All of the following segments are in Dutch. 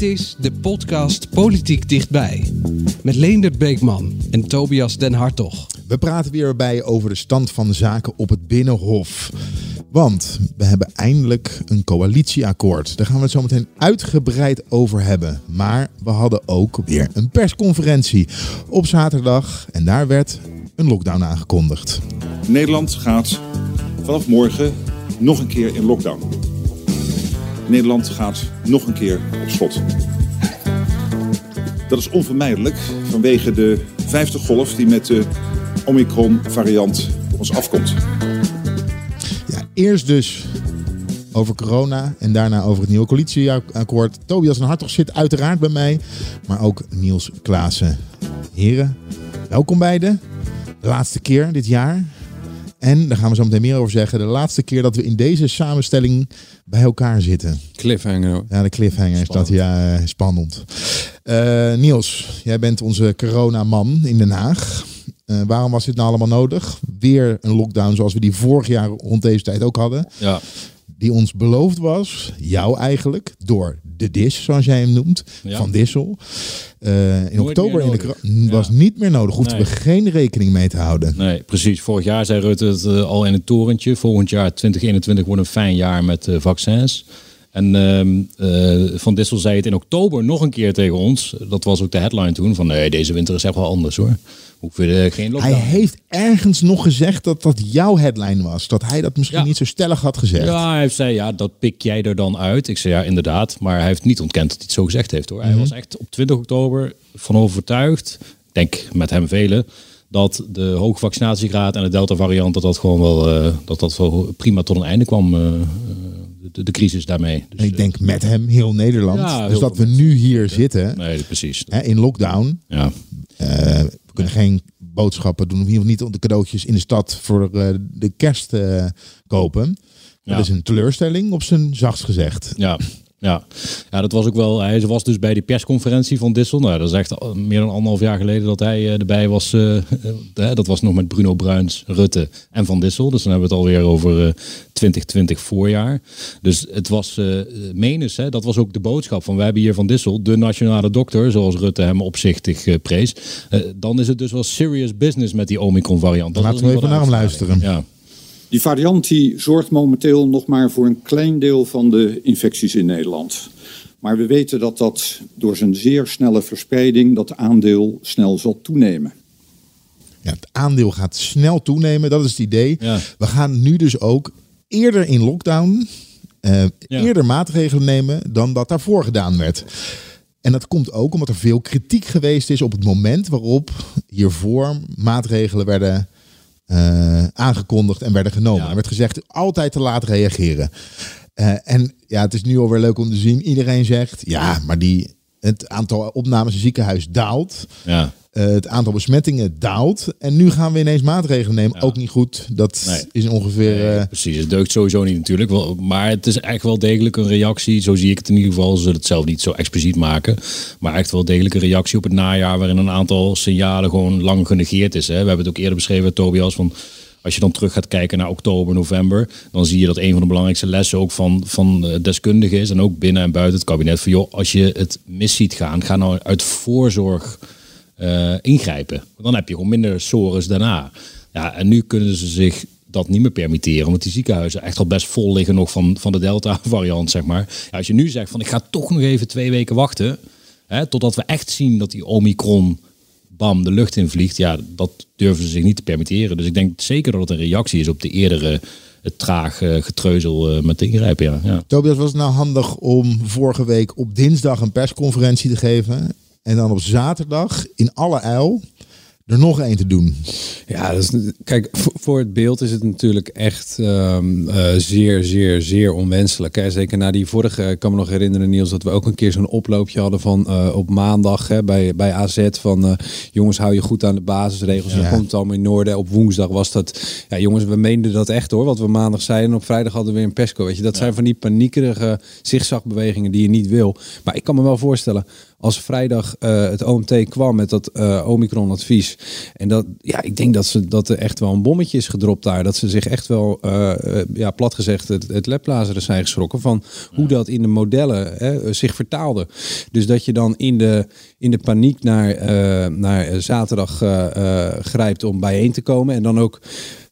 Dit is de podcast Politiek Dichtbij. Met Leendert Beekman en Tobias Den Hartog. We praten weer bij over de stand van de zaken op het Binnenhof. Want we hebben eindelijk een coalitieakkoord. Daar gaan we het zo meteen uitgebreid over hebben. Maar we hadden ook weer een persconferentie op zaterdag. En daar werd een lockdown aangekondigd. Nederland gaat vanaf morgen nog een keer in lockdown. Nederland gaat nog een keer op slot. Dat is onvermijdelijk vanwege de vijfde golf die met de Omicron-variant op ons afkomt. Ja, eerst dus over corona en daarna over het nieuwe coalitieakkoord. Tobias en Hartog zit uiteraard bij mij, maar ook Niels Klaassen. Heren, welkom beiden. De laatste keer dit jaar. En daar gaan we zo meteen meer over zeggen. De laatste keer dat we in deze samenstelling bij elkaar zitten. Cliffhanger. Ja, de cliffhanger is dat ja uh, spannend. Uh, Niels, jij bent onze coronaman in Den Haag. Uh, waarom was dit nou allemaal nodig? Weer een lockdown zoals we die vorig jaar rond deze tijd ook hadden. Ja. Die ons beloofd was, jou eigenlijk, door de DIS, zoals jij hem noemt, ja. van Dissel. Uh, in oktober in de, was ja. niet meer nodig. Hoefden Nee. we geen rekening mee te houden. Nee, precies. Vorig jaar zei Rutte het uh, al in het torentje. Volgend jaar, 2021, wordt een fijn jaar met uh, vaccins. En uh, Van Dissel zei het in oktober nog een keer tegen ons. Dat was ook de headline toen. Van nee, deze winter is echt wel anders hoor. Hoeven we geen lockdown. Hij heeft ergens nog gezegd dat dat jouw headline was. Dat hij dat misschien Ja. niet zo stellig had gezegd. Ja, hij zei ja, dat pik jij er dan uit. Ik zei ja, inderdaad. Maar hij heeft niet ontkend dat hij het zo gezegd heeft hoor. Hij was echt op 20 oktober van overtuigd. Ik denk met hem velen. Dat de hoge vaccinatiegraad en de Delta variant dat dat gewoon wel, uh, dat dat wel prima tot een einde kwam. Uh, de, de, crisis daarmee. Dus, ik denk met hem heel Nederland. Ja, dus heel dat we nu hier zitten. Nee, precies. Hè, in lockdown. Ja. Uh, we kunnen geen boodschappen doen. We niet de cadeautjes in de stad voor uh, de kerst kopen. Ja. Dat is een teleurstelling op zijn zachtst gezegd. Ja. Ja. ja, dat was ook wel. Hij was dus bij die persconferentie van Dissel. Nou, dat is echt meer dan anderhalf jaar geleden dat hij uh, erbij was. Uh, uh, dat was nog met Bruno Bruins, Rutte en Van Dissel. Dus dan hebben we het alweer over 2020 voorjaar. Dus het was menens, hè, dat was ook de boodschap van wij hebben hier Van Dissel, de nationale dokter, zoals Rutte hem opzichtig prees. dan is het dus wel serious business met die Omicron variant. Dat Laten we even naar hem luisteren. Ja. Die variant die zorgt momenteel nog maar voor een klein deel van de infecties in Nederland. Maar we weten dat dat door zijn zeer snelle verspreiding dat aandeel snel zal toenemen. Ja, het aandeel gaat snel toenemen, dat is het idee. Ja. We gaan nu dus ook eerder in lockdown, uh, ja. eerder maatregelen nemen dan dat daarvoor gedaan werd. En dat komt ook omdat er veel kritiek geweest is op het moment waarop hiervoor maatregelen werden uh, aangekondigd en werden genomen. Ja. Er werd gezegd altijd te laat reageren. Uh, en ja, het is nu alweer leuk om te zien. Iedereen zegt, ja, maar die, het aantal opnames in ziekenhuis daalt. Ja. Uh, het aantal besmettingen daalt. En nu gaan we ineens maatregelen nemen. Ja. Ook niet goed. Dat nee. is ongeveer... Nee, precies, het deugt sowieso niet natuurlijk. Maar het is echt wel degelijk een reactie. Zo zie ik het in ieder geval. Ze zullen het zelf niet zo expliciet maken. Maar echt wel degelijk een reactie op het najaar... waarin een aantal signalen gewoon lang genegeerd is. Hè. We hebben het ook eerder beschreven, Tobias... van als je dan terug gaat kijken naar oktober, november, dan zie je dat een van de belangrijkste lessen ook van, van deskundigen is en ook binnen en buiten het kabinet. Van joh, als je het mis ziet gaan, ga nou uit voorzorg uh, ingrijpen. Dan heb je gewoon minder sores daarna. Ja, en nu kunnen ze zich dat niet meer permitteren. Want die ziekenhuizen echt al best vol liggen nog van, van de Delta-variant, zeg maar. Als je nu zegt van ik ga toch nog even twee weken wachten, hè, totdat we echt zien dat die Omicron bam, de lucht in vliegt, ja, dat durven ze zich niet te permitteren. Dus ik denk zeker dat het een reactie is op de eerdere het traag getreuzel uh, met ingrijpen. Ja. Tobias, was het nou handig om vorige week op dinsdag een persconferentie te geven en dan op zaterdag in alle uil er nog één te doen. Ja, dat is, kijk, voor het beeld is het natuurlijk echt um, uh, zeer, zeer, zeer onwenselijk. Hè? Zeker na die vorige, ik kan me nog herinneren Niels, dat we ook een keer zo'n oploopje hadden van uh, op maandag hè, bij, bij AZ van uh, jongens hou je goed aan de basisregels, ja. je komt allemaal in Noorden. Op woensdag was dat, ja jongens we meenden dat echt hoor, wat we maandag zeiden. Op vrijdag hadden we weer een pesco, weet je. Dat ja. zijn van die paniekerige zigzagbewegingen die je niet wil. Maar ik kan me wel voorstellen, als vrijdag uh, het OMT kwam met dat uh, Omicron-advies. En dat, ja, ik denk dat, ze, dat er echt wel een bommetje is gedropt daar. Dat ze zich echt wel, uh, ja, plat gezegd, het, het zijn geschrokken van hoe dat in de modellen hè, zich vertaalde. Dus dat je dan in de, in de paniek naar, naar zaterdag grijpt om bijeen te komen. En dan ook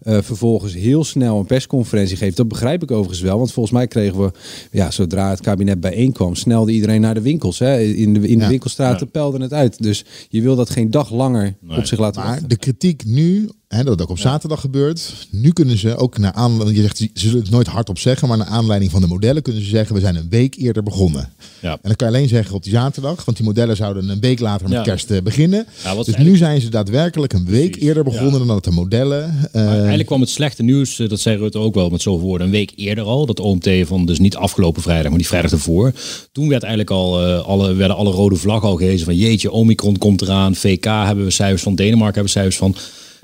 uh, vervolgens heel snel een persconferentie geeft. Dat begrijp ik overigens wel. Want volgens mij kregen we, ja, zodra het kabinet bijeenkwam, snelde iedereen naar de winkels. Hè. In de, in de ja. winkelstraten ja. pelde het uit. Dus je wil dat geen dag langer nee. op zich laten maar wachten. de kritiek nu, hè, dat ook op zaterdag gebeurt. Nu kunnen ze ook naar aanleiding, je zegt, ze zullen het nooit hardop zeggen, maar naar aanleiding van de modellen kunnen ze zeggen, we zijn een week eerder begonnen. Ja. En dan kan je alleen zeggen op die zaterdag, want die modellen zouden een week later met Ja. kerst eh, beginnen. Ja, dus eigenlijk- nu zijn ze daadwerkelijk een week Precies, eerder begonnen dan dat de modellen. Maar eigenlijk kwam het slechte nieuws, eh, dat zei Rutte ook wel met zoveel woorden, een week eerder al. Dat OMT van dus niet afgelopen vrijdag, maar die vrijdag ervoor. Toen werd eigenlijk al, alle, werden alle rode vlaggen al gehezen van jeetje, Omicron komt eraan. VK hebben we cijfers van, Denemarken hebben we cijfers van.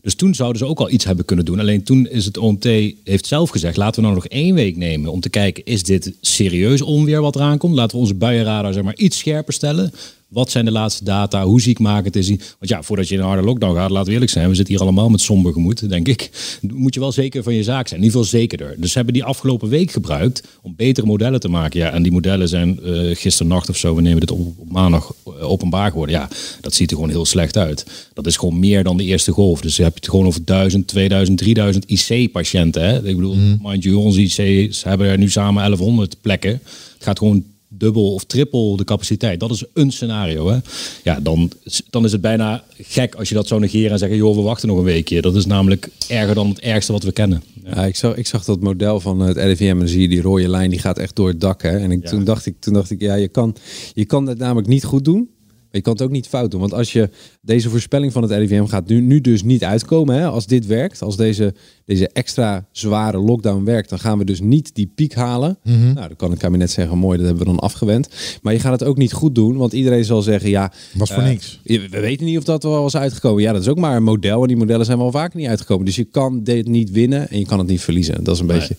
Dus toen zouden ze ook al iets hebben kunnen doen. Alleen toen is het OMT, heeft zelf gezegd, laten we nou nog één week nemen om te kijken, is dit serieus onweer wat eraan komt? Laten we onze buienradar zeg maar iets scherper stellen. Wat zijn de laatste data? Hoe ziekmakend is die? Want ja, voordat je in een harde lockdown gaat, laten we eerlijk zijn. We zitten hier allemaal met somber gemoed, denk ik. Moet je wel zeker van je zaak zijn. In ieder geval zekerder. Dus hebben die afgelopen week gebruikt om betere modellen te maken. Ja, en die modellen zijn uh, gisternacht of zo, we nemen dit op, op maandag uh, openbaar geworden. Ja, dat ziet er gewoon heel slecht uit. Dat is gewoon meer dan de eerste golf. Dus je hebt het gewoon over 1000, 2000, 3000 IC-patiënten. Ik bedoel, mm. mind you, onze IC's hebben er nu samen 1100 plekken. Het gaat gewoon dubbel of triple de capaciteit. Dat is een scenario. Hè? Ja, dan, dan is het bijna gek als je dat zou negeren en zeggen, joh, we wachten nog een weekje. Dat is namelijk erger dan het ergste wat we kennen. Ja, ja ik, zag, ik zag dat model van het RIVM en zie je die rode lijn, die gaat echt door het dak. Hè? En ik, ja. toen, dacht ik, toen dacht ik, ja, je kan, je kan het namelijk niet goed doen. Je kan het ook niet fout doen. Want als je deze voorspelling van het RIVM gaat nu, nu dus niet uitkomen. Hè? Als dit werkt, als deze, deze extra zware lockdown werkt, dan gaan we dus niet die piek halen. Mhm. Mm-hmm. Nou, dan kan het kabinet zeggen, mooi, dat hebben we dan afgewend. Maar je gaat het ook niet goed doen, want iedereen zal zeggen, ja... Was voor uh, niks. We weten niet of dat wel was uitgekomen. Ja, dat is ook maar een model en die modellen zijn wel vaak niet uitgekomen. Dus je kan dit niet winnen en je kan het niet verliezen. Dat is een nee. beetje...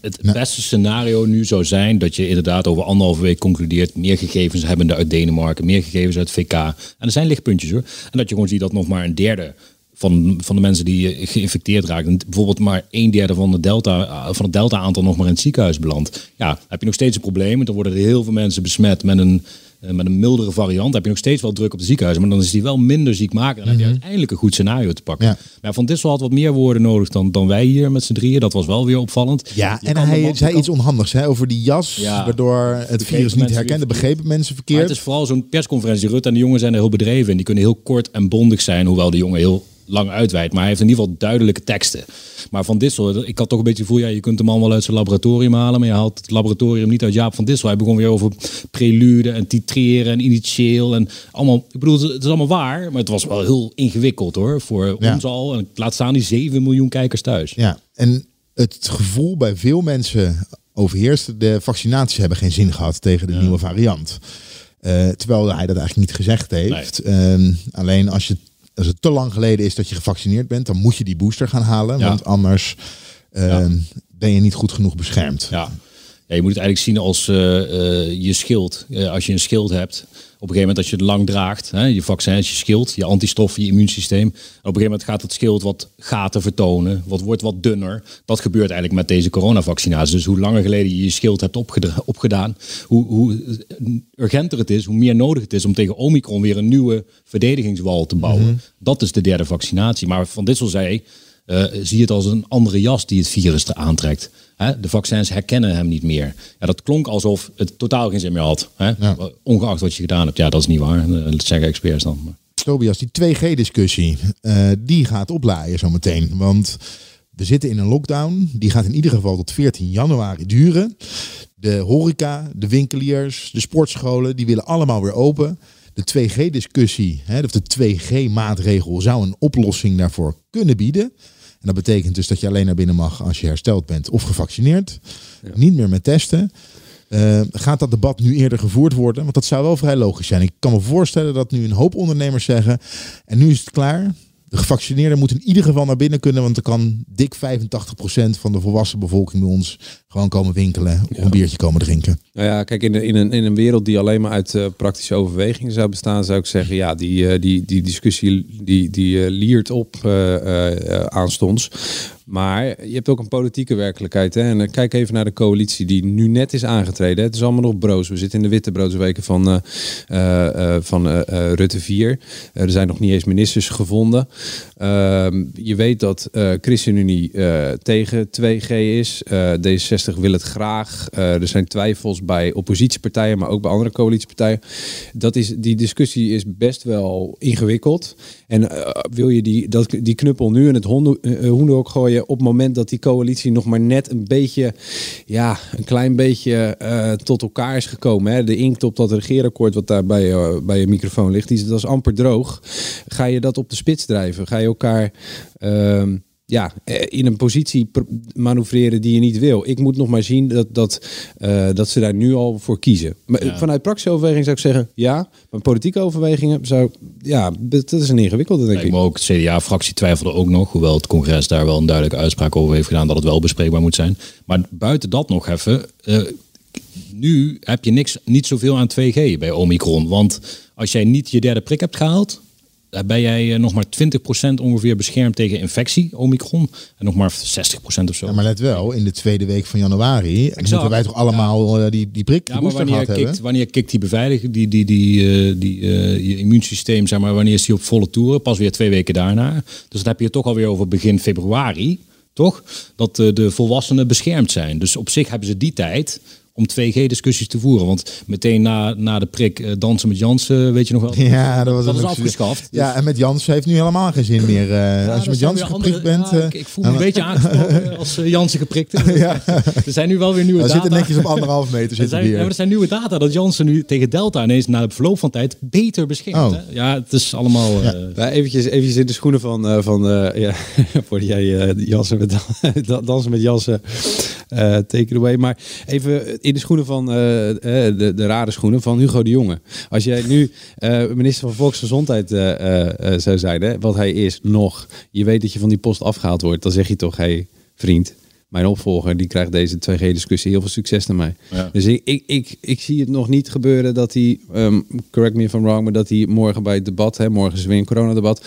Het, beste scenario nu zou zijn dat je inderdaad over anderhalve week concludeert meer gegevens hebbende uit Denemarken, meer gegevens uit VK. En er zijn lichtpuntjes hoor. En dat je gewoon ziet dat nog maar een derde van, van de mensen die geïnfecteerd raken, bijvoorbeeld maar een derde van, de delta, van het delta-aantal nog maar in het ziekenhuis belandt. Ja, heb je nog steeds een probleem. Dan worden er heel veel mensen besmet met een, met een mildere variant. heb je nog steeds wel druk op de ziekenhuizen, maar dan is die wel minder ziekmakend. Dan mm -hmm. heb je uiteindelijk een goed scenario te pakken. Ja. Maar Van Dissel had wat meer woorden nodig dan, dan wij hier met z'n drieën. Dat was wel weer opvallend. Ja, je en hij man, zei kan... iets onhandigs hè, over die jas, ja, waardoor het virus niet herkende. Begrepen mensen verkeerd. Maar het is vooral zo'n persconferentie. Rutte en de jongen zijn er heel bedreven en die kunnen heel kort en bondig zijn, hoewel de jongen heel lang uitweidt. Maar hij heeft in ieder geval duidelijke teksten. Maar Van Dissel, ik had toch een beetje het gevoel... Ja, je kunt de man wel uit zijn laboratorium halen... maar je haalt het laboratorium niet uit Jaap van Dissel. Hij begon weer over prelude en titreren en initieel. En allemaal, ik bedoel, het is allemaal waar... maar het was wel heel ingewikkeld hoor, voor ja. ons al. En laat staan die 7 miljoen kijkers thuis. Ja, en het gevoel bij veel mensen overheerst... de vaccinaties hebben geen zin gehad tegen de ja. nieuwe variant. Uh, terwijl hij dat eigenlijk niet gezegd heeft. Nee. Uh, alleen als je als het te lang geleden is dat je gevaccineerd bent, dan moet je die booster gaan halen. Ja. Want anders uh, ja. ben je niet goed genoeg beschermd. Ja. Ja je moet het eigenlijk zien als uh, uh, je schild. als je een schild hebt, op een gegeven moment als je het lang draagt, hè, je vaccin is je schild, je antistoffen, je immuunsysteem. Op een gegeven moment gaat het schild wat gaten vertonen, wat wordt wat dunner. Dat gebeurt eigenlijk met deze coronavaccinatie. Dus hoe langer geleden je je schild hebt opgedaan, hoe, hoe urgenter het is, hoe meer nodig het is om tegen Omicron weer een nieuwe verdedigingswal te bouwen. Mm -hmm. Dat is de derde vaccinatie. Maar Van Dissel zei, uh, zie het als een andere jas die het virus er aantrekt. Hè? De vaccins herkennen hem niet meer. Ja, dat klonk alsof het totaal geen zin meer had. Hè? Ja. Ongeacht wat je gedaan hebt. Ja, dat is niet waar. Dat zeggen experts dan. Tobias, die 2G-discussie, uh, die gaat oplaaien zometeen. Want we zitten in een lockdown. Die gaat in ieder geval tot 14 januari duren. De horeca, de winkeliers, de sportscholen, die willen allemaal weer open. de 2G-discussie, of de 2G-maatregel, zou een oplossing daarvoor kunnen bieden. En dat betekent dus dat je alleen naar binnen mag als je hersteld bent of gevaccineerd. Niet meer met testen. Uh, gaat dat debat nu eerder gevoerd worden? Want dat zou wel vrij logisch zijn. Ik kan me voorstellen dat nu een hoop ondernemers zeggen: en nu is het klaar. De gevaccineerden moeten in ieder geval naar binnen kunnen, want er kan dik 85% van de volwassen bevolking bij ons gewoon komen winkelen of een biertje komen drinken. Nou ja, kijk, in, de, in, een, in een wereld die alleen maar uit uh, praktische overwegingen zou bestaan, zou ik zeggen, ja, die, uh, die, die discussie die, die uh, liert op aanstonds. Maar je hebt ook een politieke werkelijkheid. Hè? En kijk even naar de coalitie die nu net is aangetreden. Het is allemaal nog broos. We zitten in de witte van, uh, van Rutte 4. er zijn nog niet eens ministers gevonden. Ehm, je weet dat ChristenUnie tegen 2G is. D66 wil het graag. er zijn twijfels bij oppositiepartijen, maar ook bij andere coalitiepartijen. Dat is, die discussie is best wel ingewikkeld. En wil je die, dat, die knuppel nu in het hoenderhok gooien op het moment dat die coalitie nog maar net een beetje, ja, een klein beetje uh, tot elkaar is gekomen. Hè? De inkt op dat regeerakkoord wat daar bij, uh, bij je microfoon ligt, die, dat is amper droog. Ga je dat op de spits drijven? Ga je elkaar... Uh, ja, eh, in een positie manoeuvreren die je niet wil. Ik moet nog maar zien dat, dat, uh, dat ze daar nu al voor kiezen. Maar ja. vanuit praktische overweging zou ik zeggen ja. Maar politieke overwegingen zou ja, dat is een ingewikkelde denk ik. Maar ook de CDA-fractie twijfelde ook nog, hoewel het congres daar wel een duidelijke uitspraak over heeft gedaan dat het wel bespreekbaar moet zijn. Maar buiten dat nog even. Uh, nu heb je niks, niet zoveel aan 2G bij Omicron. Want als jij niet je derde prik hebt gehaald, daar ben jij eh, nog maar 20% ongeveer beschermd tegen infectie, Omicron. En nog maar 60% of zo. Ja, maar let wel, in de tweede week van januari exact. moeten wij toch allemaal ja. die, die prik ja, maar wanneer kikt, hebben? wanneer kikt die beveiliging, die, die, die, uh, die uh, je immuunsysteem, zeg maar, wanneer is die op volle toeren? Pas weer twee weken daarna. Dus dat heb je toch alweer over begin februari, toch? Dat de volwassenen beschermd zijn. Dus op zich hebben ze die tijd om 2G-discussies te voeren. Want meteen na, na de prik uh, dansen met Jansen, weet je nog wel? Ja, dat was dat is afgeschaft. Ja, en met Jansen heeft nu helemaal geen zin meer. Uh, ja, als je met Jansen geprikt andere, bent. Ja, ik, ik, voel me een beetje aangesproken als Jansen geprikt is. ja. Er zijn nu wel weer nieuwe We data. zitten netjes op anderhalf meter. er, zijn, ja, er zijn nieuwe data dat Jansen nu tegen Delta ineens na de verloop van tijd beter beschermt. Oh. Hè? Ja, het is allemaal... Ja. Uh, eventjes, eventjes in de schoenen van, van ja, voordat jij Jansen met, dansen met Jansen take it away. Maar even in de schoenen van de, de rare schoenen van Hugo de Jonge. Als jij nu minister van Volksgezondheid zou zijn, hè, wat hij is nog, je weet dat je van die post afgehaald wordt, dan zeg je toch, hé vriend, mijn opvolger, die krijgt deze 2G-discussie heel veel succes naar mij. Ja. Dus ik, ik, ik, ik zie het nog niet gebeuren dat hij, um, correct me if I'm wrong, maar dat hij morgen bij het debat, hè, morgen is weer een coronadebat,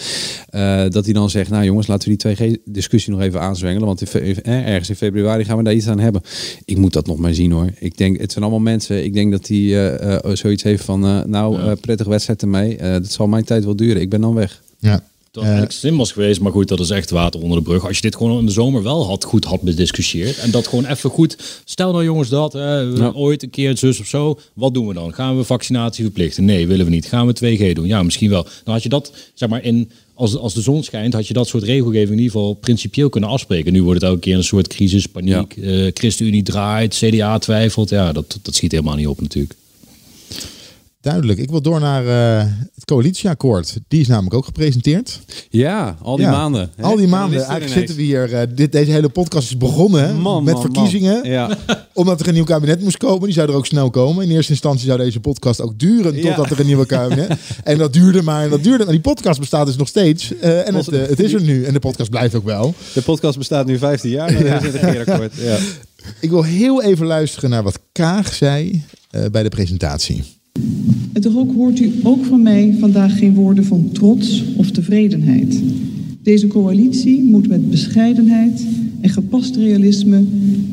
uh, dat hij dan zegt, nou jongens, laten we die 2G-discussie nog even aanzwengelen, want in, eh, ergens in februari gaan we daar iets aan hebben. Ik moet dat nog maar zien hoor. Ik denk, het zijn allemaal mensen, ik denk dat hij uh, uh, zoiets heeft van, nou, ja. prettige wedstrijd ermee, dat zal mijn tijd wel duren, ik ben dan weg. Ja. Dat eigenlijk slim was geweest, maar goed, dat is echt water onder de brug. Als je dit gewoon in de zomer wel had, goed had bediscussieerd. En dat gewoon even goed. Stel nou jongens dat, ja. ooit een keer zus of zo. Wat doen we dan? Gaan we vaccinatie verplichten? Nee, willen we niet. Gaan we 2G doen? Ja, misschien wel. Dan had je dat, zeg maar, in, als, als de zon schijnt, had je dat soort regelgeving in ieder geval principieel kunnen afspreken. Nu wordt het elke keer een soort crisis, paniek. Ja. Uh, ChristenUnie draait, CDA twijfelt. Ja, dat, dat schiet helemaal niet op natuurlijk. Duidelijk. Ik wil door naar uh, het coalitieakkoord. Die is namelijk ook gepresenteerd. Ja, al die ja, maanden. Hè? Al die maanden. Eigenlijk ineens. zitten we hier. Uh, dit, deze hele podcast is begonnen man, met man, verkiezingen. Man. Ja. Omdat er een nieuw kabinet moest komen. Die zou er ook snel komen. In eerste instantie zou deze podcast ook duren totdat er een nieuwe kabinet. en dat duurde maar en dat duurde. Maar die podcast bestaat dus nog steeds. Uh, en het, het, is er nu. En de podcast blijft ook wel. De podcast bestaat nu 15 jaar. Maar ja. is het akkoord. Ja. Ik wil heel even luisteren naar wat Kaag zei bij de presentatie. Toch ook hoort u ook van mij vandaag geen woorden van trots of tevredenheid. Deze coalitie moet met bescheidenheid en gepast realisme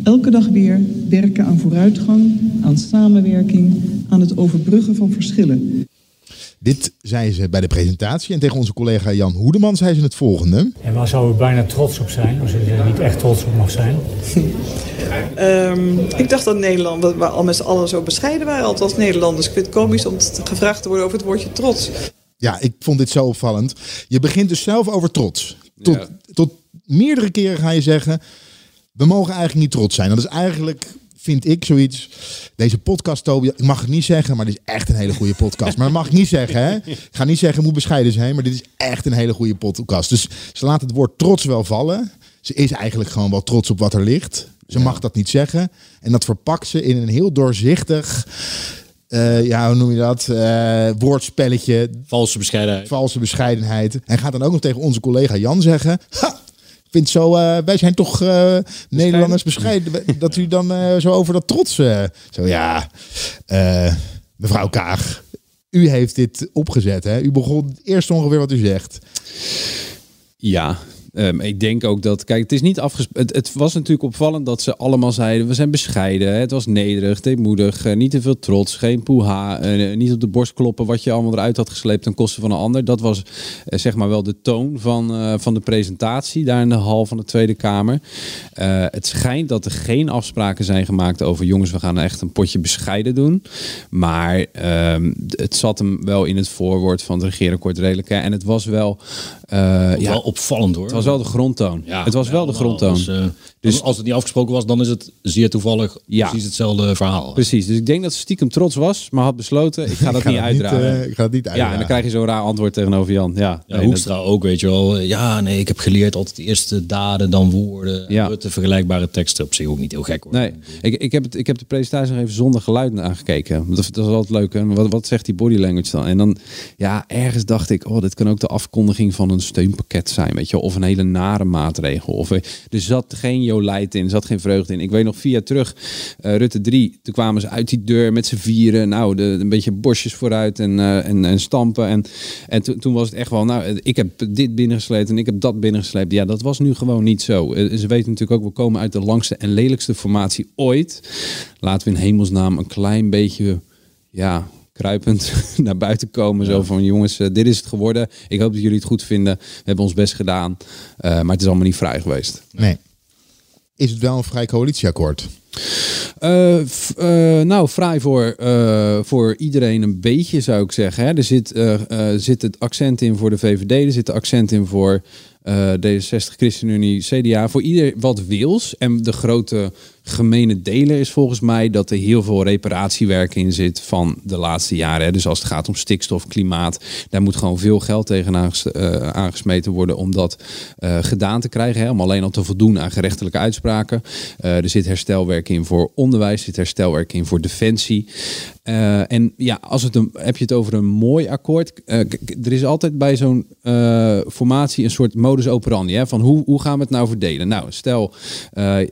elke dag weer werken aan vooruitgang, aan samenwerking, aan het overbruggen van verschillen. Dit zei ze bij de presentatie. En tegen onze collega Jan Hoedeman zei ze het volgende. En waar zou u bijna trots op zijn, als u er niet echt trots op mag zijn? um, ik dacht dat Nederland, we al met z'n allen zo bescheiden waren, altijd als Nederlanders. Ik vind het komisch om gevraagd te worden over het woordje trots. Ja, ik vond dit zo opvallend. Je begint dus zelf over trots. Tot, ja. tot meerdere keren ga je zeggen, we mogen eigenlijk niet trots zijn. Dat is eigenlijk vind ik zoiets. Deze podcast, Toby, ik mag het niet zeggen, maar dit is echt een hele goede podcast. Maar dat mag ik niet zeggen, hè? Ik ga niet zeggen, moet bescheiden zijn, maar dit is echt een hele goede podcast. Dus ze laat het woord trots wel vallen. Ze is eigenlijk gewoon wel trots op wat er ligt. Ze mag dat niet zeggen. En dat verpakt ze in een heel doorzichtig. eh, ja, hoe noem je dat? Eh, woordspelletje. Valse bescheidenheid. Valse bescheidenheid. En gaat dan ook nog tegen onze collega Jan zeggen. Ha! Ik vind zo, eh, wij zijn toch eh, Nederlanders bescheiden. Dat u dan eh, zo over dat trots. eh, zo ja, eh, mevrouw Kaag. U heeft dit opgezet, hè? U begon eerst ongeveer wat u zegt. Ja, ehm, ik denk ook dat, kijk, het is niet afgesproken. Het, het was natuurlijk opvallend dat ze allemaal zeiden: we zijn bescheiden, het was nederig, deemoedig, eh, niet te veel trots, geen poeha, eh, niet op de borst kloppen wat je allemaal eruit had gesleept ten koste van een ander. Dat was eh, zeg maar wel de toon van, eh, van de presentatie daar in de hal van de Tweede Kamer. Eh, het schijnt dat er geen afspraken zijn gemaakt over jongens, we gaan echt een potje bescheiden doen. Maar ehm, het zat hem wel in het voorwoord van het regeerakkoord redelijk. Hè. En het was wel. eh, Ook wel opvallend hoor. Was wel de grondtoon. Ja, het was wel de grondtoon. Dus, eh, Dus- als het niet afgesproken was, dan is het zeer toevallig Ja. precies hetzelfde verhaal. Precies. Dus ik denk dat ze stiekem trots was, maar had besloten: ik ga dat ga niet dat niet, uitdragen. eh, ik ga het niet ja, en uitdragen. dan krijg je zo'n raar antwoord tegenover Jan. Ja, Ja, nee, Hoekstra ook, weet je wel. Ja, nee, ik heb geleerd altijd eerst de daden, dan woorden. Ja. Rutte vergelijkbare teksten op zich ook niet heel gek hoor. Nee, ik, ik, heb het, ik heb de presentatie nog even zonder geluid aangekeken. Dat, dat is altijd leuk. Hè? Wat, wat zegt die body language dan? En dan, ja, ergens dacht ik, oh, dit kan ook de afkondiging van een steunpakket zijn, weet je wel. Of een hele nare maatregel. Of, er zat geen jolijt in, zat geen vreugde in. Ik weet nog, jaar terug, eh, Rutte 3, toen kwamen ze uit die deur met z'n vieren. Nou, de, een beetje bosjes vooruit en, eh, en, en stampen. En, en toen- toen was het echt wel, nou, ik heb dit binnengesleept en ik heb dat binnengesleept. Ja, dat was nu gewoon niet zo. Eh, Ze weten natuurlijk ook, we komen uit de langste en lelijkste formatie ooit. Laten we in hemelsnaam een klein beetje, ja, kruipend naar buiten komen. Zo van, jongens, eh, dit is het geworden. Ik hoop dat jullie het goed vinden. We hebben ons best gedaan. Eh, maar het is allemaal niet vrij geweest. Nee. Is het wel een vrij coalitieakkoord? Eh, nou, vrij voor, voor iedereen een beetje, zou ik zeggen. Hè. Er zit, zit het accent in voor de VVD, er zit de accent in voor eh, D66, ChristenUnie, CDA. Voor ieder wat wils. En de grote gemene deler is volgens mij dat er heel veel reparatiewerk in zit van de laatste jaren. Dus als het gaat om stikstof, klimaat, daar moet gewoon veel geld tegen eh, aangesmeten worden om dat eh, gedaan te krijgen. Om alleen al te voldoen aan gerechtelijke uitspraken. Eh, er zit herstelwerk in voor onderwijs, er zit herstelwerk in voor defensie. En ja, als het een, heb je het over een mooi akkoord. Er is altijd bij zo'n formatie een soort modus operandi. Hè, van hoe, hoe gaan we het nou verdelen? Nou, stel,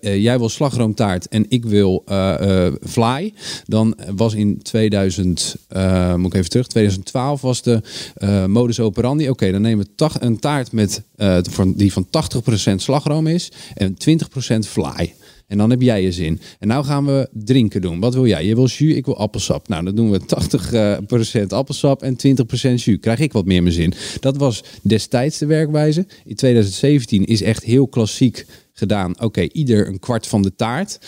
jij wil slagroomtaart en ik wil eh, eh, fly. Dan was in 2000, eh, moet ik even terug, 2012 was de modus operandi. Oké, dan nemen we een taart met, die van 80% slagroom is en 20% fly. En dan heb jij je zin. En nou gaan we drinken doen. Wat wil jij? Je wil jus, ik wil appelsap. Nou, dan doen we 80% appelsap en 20% jus. Krijg ik wat meer mijn zin. Dat was destijds de werkwijze. In 2017 is echt heel klassiek gedaan. Oké, ieder een kwart van de taart.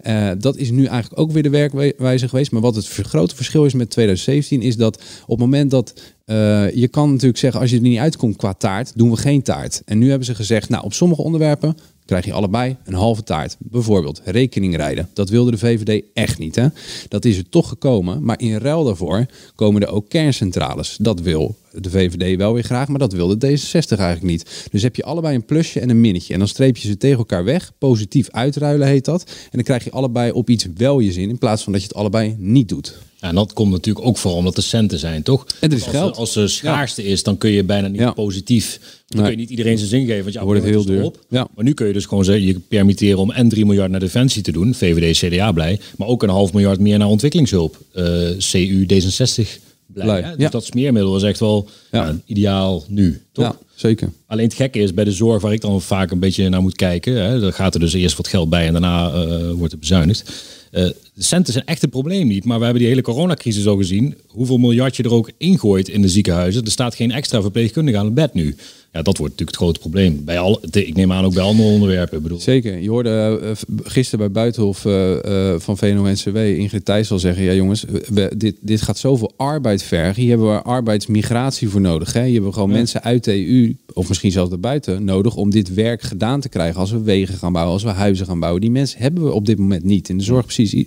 Eh, dat is nu eigenlijk ook weer de werkwijze geweest. Maar wat het grote verschil is met 2017 is dat op het moment dat eh, je kan natuurlijk zeggen als je er niet uitkomt qua taart, doen we geen taart. En nu hebben ze gezegd, nou op sommige onderwerpen krijg je allebei een halve taart. Bijvoorbeeld rekening rijden. Dat wilde de VVD echt niet. Hè? Dat is er toch gekomen. Maar in ruil daarvoor komen er ook kerncentrales. Dat wil de VVD wel weer graag, maar dat wilde D66 eigenlijk niet. Dus heb je allebei een plusje en een minnetje. En dan streep je ze tegen elkaar weg. Positief uitruilen heet dat. En dan krijg je allebei op iets wel je zin. In plaats van dat je het allebei niet doet. Ja, en dat komt natuurlijk ook vooral omdat er centen zijn, toch? En er is als, geld. Als er schaarste is, dan kun je bijna niet Ja. positief. Dan Nee. kun je niet iedereen zijn zin geven. Want ja, Dan wordt het heel duur. op. Maar nu kun je dus gewoon zeggen, je permitteren om en 3 miljard naar defensie te doen. VVD, CDA blij. Maar ook een half miljard meer naar ontwikkelingshulp. Eh, CU, D66 blij. Blij, hè? Dus ja. dat smeermiddel is echt wel Ja. ja, ideaal nu, toch? Ja, zeker. Alleen het gekke is bij de zorg waar ik dan vaak een beetje naar moet kijken. Hè, daar gaat er dus eerst wat geld bij en daarna eh, wordt het bezuinigd. Eh, de centen zijn echt een probleem niet. Maar we hebben die hele coronacrisis al gezien. Hoeveel miljard je er ook ingooit in de ziekenhuizen. Er staat geen extra verpleegkundige aan het bed nu. Ja, dat wordt natuurlijk het grote probleem. Bij al, ik neem aan ook bij andere onderwerpen. Bedoel. Zeker. Je hoorde uh, gisteren bij Buitenhof uh, uh, van VNO-NCW Ingrid Thijs al zeggen... ja jongens, we, dit, dit gaat zoveel arbeid vergen. Hier hebben we arbeidsmigratie voor nodig. Hè? Hier hebben we gewoon ja. mensen uit de EU, of misschien zelfs daarbuiten, nodig... om dit werk gedaan te krijgen als we wegen gaan bouwen, als we huizen gaan bouwen. Die mensen hebben we op dit moment niet. In de zorg precies.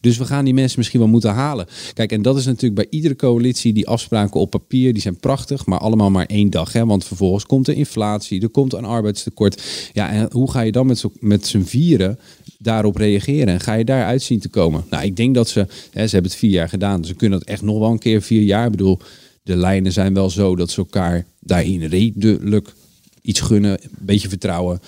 Dus we gaan die mensen misschien wel moeten halen. Kijk, en dat is natuurlijk bij iedere coalitie... die afspraken op papier, die zijn prachtig... maar allemaal maar één dag. Hè? Want vervolgens komt er inflatie, er komt een arbeidstekort. Ja, en hoe ga je dan met, met z'n vieren daarop reageren? En ga je daaruit zien te komen? Nou, ik denk dat ze, hè, ze hebben het vier jaar gedaan, dus ze kunnen het echt nog wel een keer vier jaar. Ik bedoel, de lijnen zijn wel zo dat ze elkaar daarin redelijk iets gunnen, een beetje vertrouwen.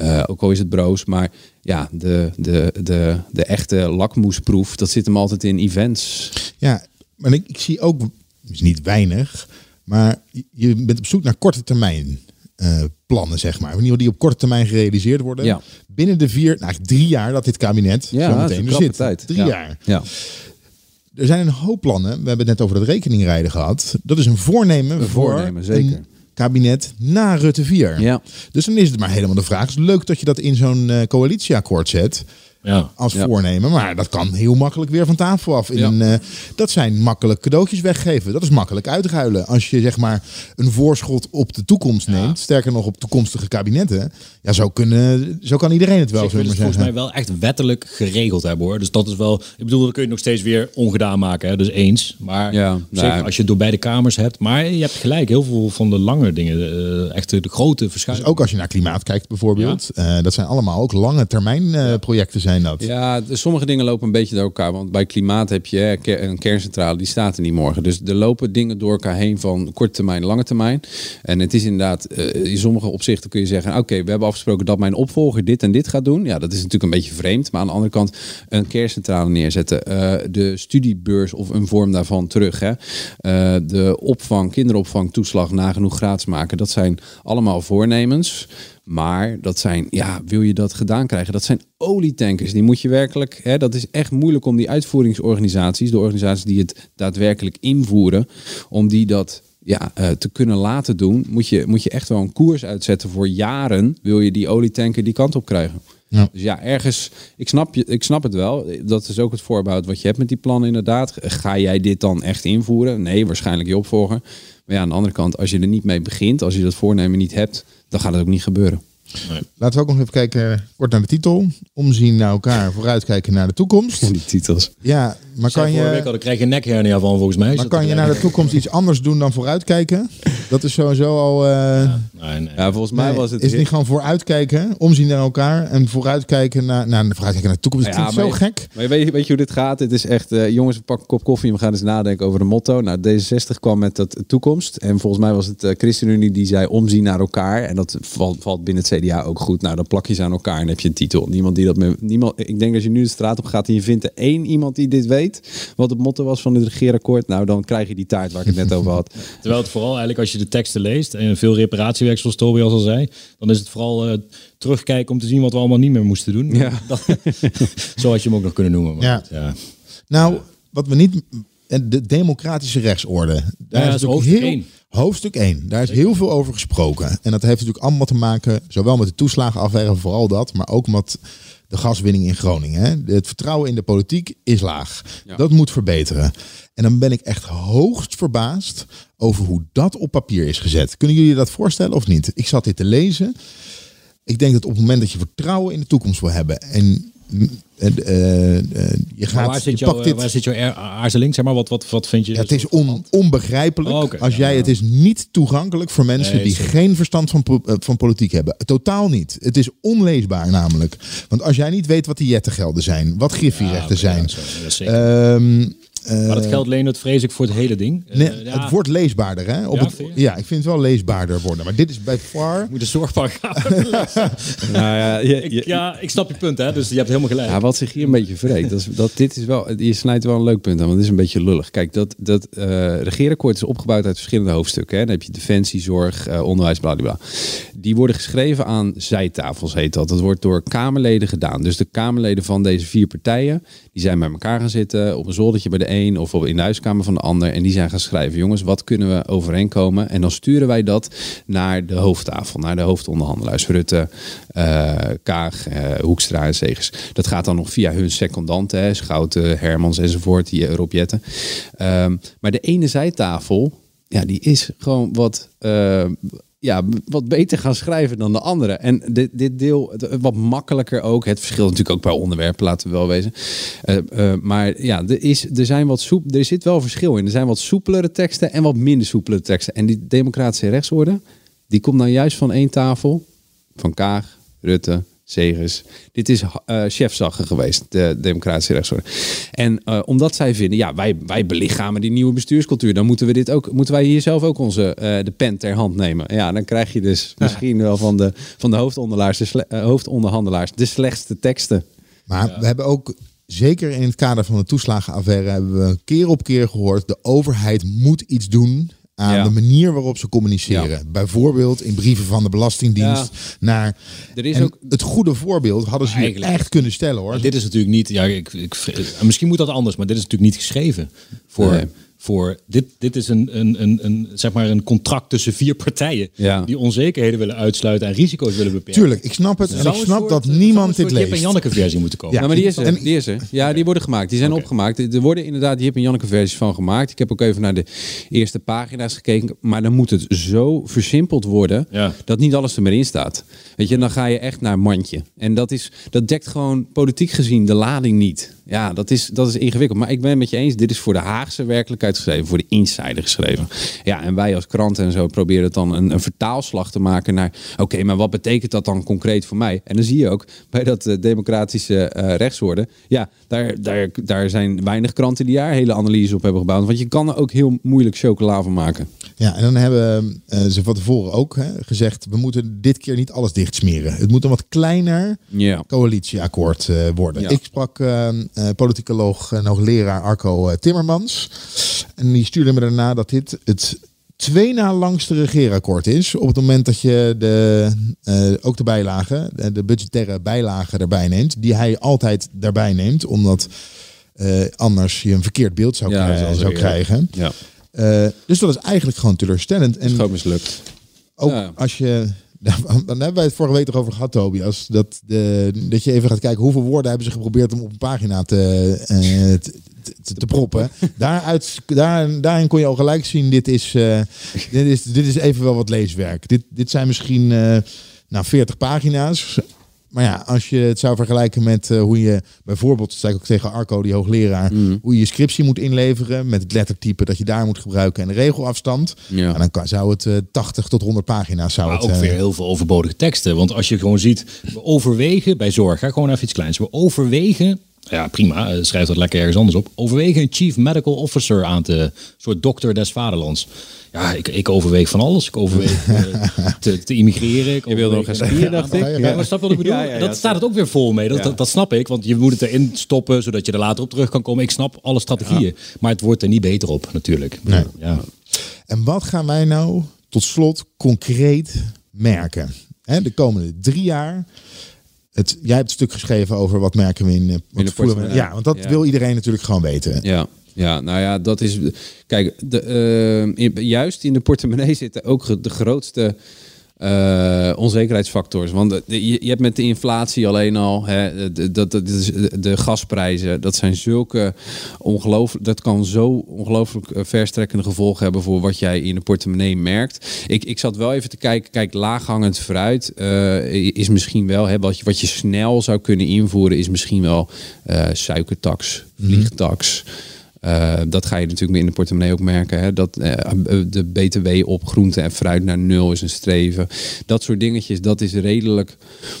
Uh, ook al is het broos, maar ja, de, de, de, de echte lakmoesproef, dat zit hem altijd in events. Ja, maar ik, ik zie ook, is niet weinig, maar je bent op zoek naar korte termijn uh, plannen, zeg maar. Die op korte termijn gerealiseerd worden. Ja. Binnen de vier, nou, drie jaar dat dit kabinet ja, zo meteen er zit. Tijd. Drie ja. jaar. Ja. Er zijn een hoop plannen. We hebben het net over dat rekeningrijden gehad. Dat is een voornemen, een voornemen voor zeker. een kabinet na Rutte 4. Ja. Dus dan is het maar helemaal de vraag. Het is leuk dat je dat in zo'n uh, coalitieakkoord zet. Ja. Als Ja. voornemen, maar dat kan heel makkelijk weer van tafel af. In Ja. een, eh, dat zijn makkelijk cadeautjes weggeven. Dat is makkelijk uitruilen. Als je zeg maar een voorschot op de toekomst neemt, sterker nog op toekomstige kabinetten, ja, zo, kunnen, zo kan iedereen het wel, ze zeggen. volgens mij wel echt wettelijk geregeld hebben hoor. Dus dat is wel. Ik bedoel, dan kun je het nog steeds weer ongedaan maken. Hè? Dus eens. Maar Ja, zeker nou, als je het door beide kamers hebt. Maar je hebt gelijk, heel veel van de lange dingen. eh, echt de, grote Dus verschuivingen. ook als je naar klimaat kijkt bijvoorbeeld. eh, dat zijn allemaal ook lange termijn eh, projecten Ja, sommige dingen lopen een beetje door elkaar. Want bij klimaat heb je een kerncentrale, die staat er niet morgen. Dus er lopen dingen door elkaar heen van korte termijn, lange termijn. En het is inderdaad, eh, in sommige opzichten kun je zeggen... oké, we hebben afgesproken dat mijn opvolger dit en dit gaat doen. Ja, dat is natuurlijk een beetje vreemd. Maar aan de andere kant een kerncentrale neerzetten. eh, de studiebeurs of een vorm daarvan terug. Hè. Eh, de opvang, kinderopvang, toeslag nagenoeg gratis maken. Dat zijn allemaal voornemens. Maar dat zijn, ja, wil je dat gedaan krijgen? Dat zijn olietankers. Die moet je werkelijk, hè, dat is echt moeilijk om die uitvoeringsorganisaties, de organisaties die het daadwerkelijk invoeren, om die dat ja, eh, te kunnen laten doen, moet je, moet je echt wel een koers uitzetten voor jaren. Wil je die olietanker die kant op krijgen? Ja. Dus ja, ergens, ik snap, je, ik snap het wel. Dat is ook het voorbehoud wat je hebt met die plannen inderdaad. Ga jij dit dan echt invoeren? Nee, waarschijnlijk je opvolger. Maar ja, aan de andere kant, als je er niet mee begint, als je dat voornemen niet hebt, dan gaat het ook niet gebeuren. Laten we ook nog even kijken, kort naar de titel. Omzien naar elkaar, vooruitkijken naar de toekomst. Die titels. Ja, maar kan vorige week je, al, dan krijg je een nekhernia van volgens mij. Is maar kan je naar de toekomst iets anders doen dan vooruitkijken? Dat is sowieso al... eh, Nee, nee. Ja, volgens mij Nee, was het. is het niet gewoon vooruitkijken, omzien naar elkaar en vooruitkijken naar, naar, vooruitkijken naar de toekomst? Het Ja, klinkt zo maar- gek. Maar weet je, weet je hoe dit gaat? Het is echt, eh, jongens, pak een kop koffie en we gaan eens nadenken over een motto. Nou, D66 kwam met dat toekomst. En volgens mij was het eh, ChristenUnie die zei omzien naar elkaar. En dat valt, valt binnen het CDA ook goed. Nou, dan plak je ze aan elkaar en heb je een titel. Niemand die dat met, niemand, ik denk als je nu de straat op gaat en je vindt er één iemand die dit weet, wat het motto was van het regeerakkoord. Nou, dan krijg je die taart waar ik het net over had. Terwijl het vooral eigenlijk als je de teksten leest en veel reparatiewerk zoals Tobias al zei, dan is het vooral eh, terugkijken om te zien wat we allemaal niet meer moesten doen. Ja. Dat, zo had je hem ook nog kunnen noemen. Maar Ja. goed, ja. Nou, wat we niet. en De democratische rechtsorde. Daar Ja, is hoofdstuk heel, één. Hoofdstuk 1. Daar is heel veel over gesproken. En dat heeft natuurlijk allemaal te maken, zowel met de toeslagenaffaire, vooral dat, maar ook met de gaswinning in Groningen. Hè. Het vertrouwen in de politiek is laag. Ja. Dat moet verbeteren. En dan ben ik echt hoogst verbaasd over hoe dat op papier is gezet. Kunnen jullie dat voorstellen of niet? Ik zat dit te lezen. Ik denk dat op het moment dat je vertrouwen in de toekomst wil hebben en eh, eh, eh, je Maar gaat, waar zit, je eh, dit. waar zit jouw aar- aarzeling? Zeg maar, wat, wat, wat vind je? Ja, het is on, onbegrijpelijk Oh, als jij, het is niet toegankelijk voor mensen Nee, die zeker. geen verstand van, van politiek hebben. Totaal niet. Het is onleesbaar namelijk. Want als jij niet weet wat die jettengelden zijn, wat griffierechten zijn. ja, zo, eh, maar dat geld lenen, dat vrees ik voor het hele ding. Eh, ja, Het wordt leesbaarder, hè? Op Ja, het, ja, ik vind het wel leesbaarder worden. Maar dit is bij far. moet de zorgparagraaf. nou ja, je, je- ja, ik snap je punt, hè? Dus je hebt helemaal gelijk. Ja, wat zich hier een beetje verreekt, dat, is, dat dit is wel, je snijdt wel een leuk punt aan, want het is een beetje lullig. Kijk, dat, dat eh regeerakkoord is opgebouwd uit verschillende hoofdstukken. Hè. Dan heb je defensie, zorg, eh, onderwijs, bla, bla, bla. Die worden geschreven aan zijtafels, heet dat. Dat wordt door Kamerleden gedaan. Dus de Kamerleden van deze vier partijen, die zijn bij elkaar gaan zitten op een zoldertje bij de of op- in de huiskamer van de ander. En die zijn gaan schrijven, jongens, wat kunnen we overeenkomen? En dan sturen wij dat naar de hoofdtafel, naar de hoofdonderhandelaars. Rutte, eh, Kaag, eh, Hoekstra en Segers. Dat gaat dan nog via hun secondanten, hè, Schouten, Hermans enzovoort, die Rob Jetten. Ehm, maar de ene zijtafel, ja, die is gewoon wat, eh, ja, wat beter gaan schrijven dan de andere. En dit, dit deel, wat makkelijker ook. Het verschilt natuurlijk ook per onderwerp, laten we wel wezen. Eh, eh, maar ja, er, is, er, zijn wat soep, er zit wel verschil in. Er zijn wat soepelere teksten en wat minder soepelere teksten. En die democratische rechtsorde, die komt nou juist van één tafel. Van Kaag, Rutte, Segers. Dit is eh chefzagger geweest, de democratische rechtsorde. En eh, omdat zij vinden, ja, wij, wij belichamen die nieuwe bestuurscultuur. Dan moeten we dit ook, moeten wij hier zelf ook onze eh, de pen ter hand nemen. Ja, dan krijg je dus misschien wel van de, van de hoofdonderhandelaars, de, sle- hoofdonderhandelaars de slechtste teksten. Maar we hebben ook, zeker in het kader van de toeslagenaffaire, hebben we keer op keer gehoord, de overheid moet iets doen aan Ja. de manier waarop ze communiceren. Bijvoorbeeld in brieven van de Belastingdienst naar... Er is en ook- Het goede voorbeeld hadden ze hier Eigenlijk- echt kunnen stellen hoor. Dit is natuurlijk niet. Ja, ik, ik, misschien moet dat anders, maar dit is natuurlijk niet geschreven voor. Nee. Voor dit, dit is een, een, een, een, zeg maar een contract tussen vier partijen Ja. die onzekerheden willen uitsluiten en risico's willen beperken. Tuurlijk, ik snap het. En ik snap soort- dat niemand dit soort Jip en leest. Janneke versie moeten komen. Ja. Maar die is er. Die is er. Ja, die worden gemaakt. Die zijn opgemaakt. Er worden inderdaad Jip en Janneke versies van gemaakt. Ik heb ook even naar de eerste pagina's gekeken. Maar dan moet het zo versimpeld worden Ja. dat niet alles er meer in staat. Weet je, dan ga je echt naar een mandje. En dat, is, dat dekt gewoon politiek gezien de lading niet. Ja, dat is, dat is ingewikkeld. Maar ik ben het met je eens. Dit is voor de Haagse werkelijkheid geschreven. Voor de insider geschreven. Ja, en wij als kranten en zo proberen het dan een, een vertaalslag te maken naar... Oké, maar wat betekent dat dan concreet voor mij? En dan zie je ook bij dat eh, democratische eh rechtsorde... Ja, daar, daar, daar zijn weinig kranten die daar hele analyses op hebben gebouwd. Want je kan er ook heel moeilijk chocola van maken. Ja, en dan hebben eh, ze van tevoren ook hè, gezegd, we moeten dit keer niet alles dichtsmeren. Het moet een wat kleiner coalitieakkoord worden. Ja. Ik sprak eh, politicoloog en hoogleraar Arco eh, Timmermans. En die stuurde me daarna dat dit het twee na langste regeerakkoord is. Op het moment dat je de, eh, ook de bijlagen, de, de budgettaire bijlagen erbij neemt. Die hij altijd daarbij neemt, omdat anders je een verkeerd beeld zou, Ja, krijgen, zou krijgen. Ja, dus dat is eigenlijk gewoon teleurstellend. En mislukt. ook Ja. als je. Dan hebben wij het vorige week toch over gehad, Tobias. Dat, de, dat je even gaat kijken hoeveel woorden hebben ze geprobeerd om op een pagina te, eh, te, proppen. Daaruit, daar, daarin kon je al gelijk zien, dit is, eh, dit is, dit is even wel wat leeswerk. Dit, dit zijn misschien eh nou, 40 pagina's. Maar ja, als je het zou vergelijken met eh, hoe je bijvoorbeeld, dat zei ik ook tegen Arco, die hoogleraar, Mm. hoe je je scriptie moet inleveren met het lettertype dat je daar moet gebruiken en de regelafstand. Ja. En dan kan, zou het eh, 80 tot 100 pagina's zou Maar het. ook eh, weer heel veel overbodige teksten. Want als je gewoon ziet, we overwegen bij zorg, ga gewoon even iets kleins. We overwegen, ja prima, eh, schrijf dat lekker ergens anders op. Overwegen een chief medical officer aan te, soort dokter des vaderlands. Ja, ik, ik overweeg van alles. Ik overweeg eh, te, te immigreren. Ik Je wilde nog overweeg- eens skiën, dacht ik. Ja, maar snap je wat ik bedoel? Ja, ja, ja, dat staat het ook weer vol mee. Dat, Ja. dat, dat snap ik, want je moet het erin stoppen zodat je er later op terug kan komen. Ik snap alle strategieën, maar het wordt er niet beter op natuurlijk. Nee. Ja. En wat gaan wij nou tot slot concreet merken? Hè, de komende drie jaar. Het, jij hebt een stuk geschreven over wat merken we in, eh, voelen we-. Ja, want dat Ja. wil iedereen natuurlijk gewoon weten. Ja, ja, nou ja, dat is. Kijk, de, eh, in- juist in de portemonnee zitten ook de grootste eh, onzekerheidsfactors. Want de- de- je, hebt met de inflatie alleen al, hè, de, dat, dat is de gasprijzen, dat zijn zulke ongelooflijk, dat kan zo ongelooflijk eh, verstrekkende gevolgen hebben voor wat jij in de portemonnee merkt. Ik, ik zat wel even te kijken, kijk, laaghangend fruit eh, is misschien wel, hè, wat, je, wat je snel zou kunnen invoeren, is misschien wel eh suikertax, vliegtax. Eh, dat ga je natuurlijk in de portemonnee ook merken. Hè? Dat eh, de BTW op groente en fruit naar nul is een streven. Dat soort dingetjes, dat is redelijk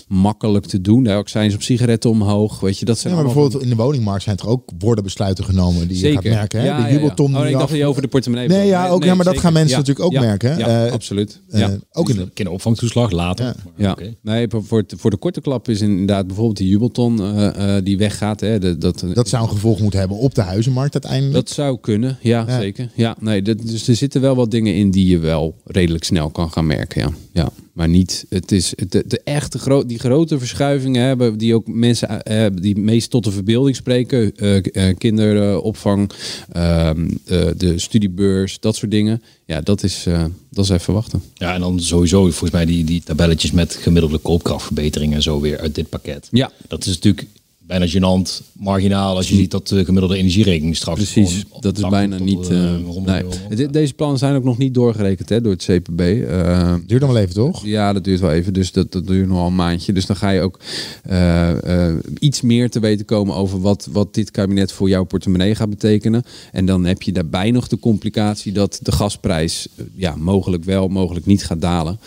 makkelijk te doen. Daar ook zijn ze op sigaretten omhoog. Weet je, dat zijn Ja, maar bijvoorbeeld in de woningmarkt zijn er ook woordenbesluiten genomen die je gaat merken. Hè? Ja, de ja, ja. jubelton Oh, ik dacht je over de portemonnee Nee, ja, ook, ja, maar dat gaan mensen Ja, natuurlijk ook ja, merken. Ja, Eh, absoluut. eh, ja. ook in de, Kinderopvangtoeslag later. Ja. Ja, Oké. nee, voor, voor de korte klap is inderdaad bijvoorbeeld die jubelton eh, eh, die weggaat. Hè, de, dat, dat zou een gevolg moeten hebben op de huizenmarkt uiteindelijk? Dat zou kunnen, ja, Ja. zeker. Ja, nee, dat, dus er zitten wel wat dingen in die je wel redelijk snel kan gaan merken. Ja, ja. maar niet. Het is het- de, de echte gro die grote verschuivingen hebben, die ook mensen eh, hebben die meest tot de verbeelding spreken. eh, eh, kinderopvang, ehm, eh, de studiebeurs, dat soort dingen. Ja, dat is, eh, dat is even wachten. Ja, en dan sowieso volgens mij die, die tabelletjes met gemiddelde koopkrachtverbetering en zo weer uit dit pakket. Ja. Dat is natuurlijk bijna gênant, marginaal, als je ziet dat de gemiddelde energierekening straks Precies, dat is 80 bijna tot, niet. eh, eh, 100 nee. De- Deze plannen zijn ook nog niet doorgerekend hè, door het CPB. Eh, Duurt dan wel even, toch? Ja, dat duurt wel even. Dus dat, dat duurt nog wel een maandje. Dus dan ga je ook eh, eh, iets meer te weten komen over wat, wat dit kabinet voor jouw portemonnee gaat betekenen. En dan heb je daarbij nog de complicatie dat de gasprijs ja, mogelijk wel, mogelijk niet gaat dalen.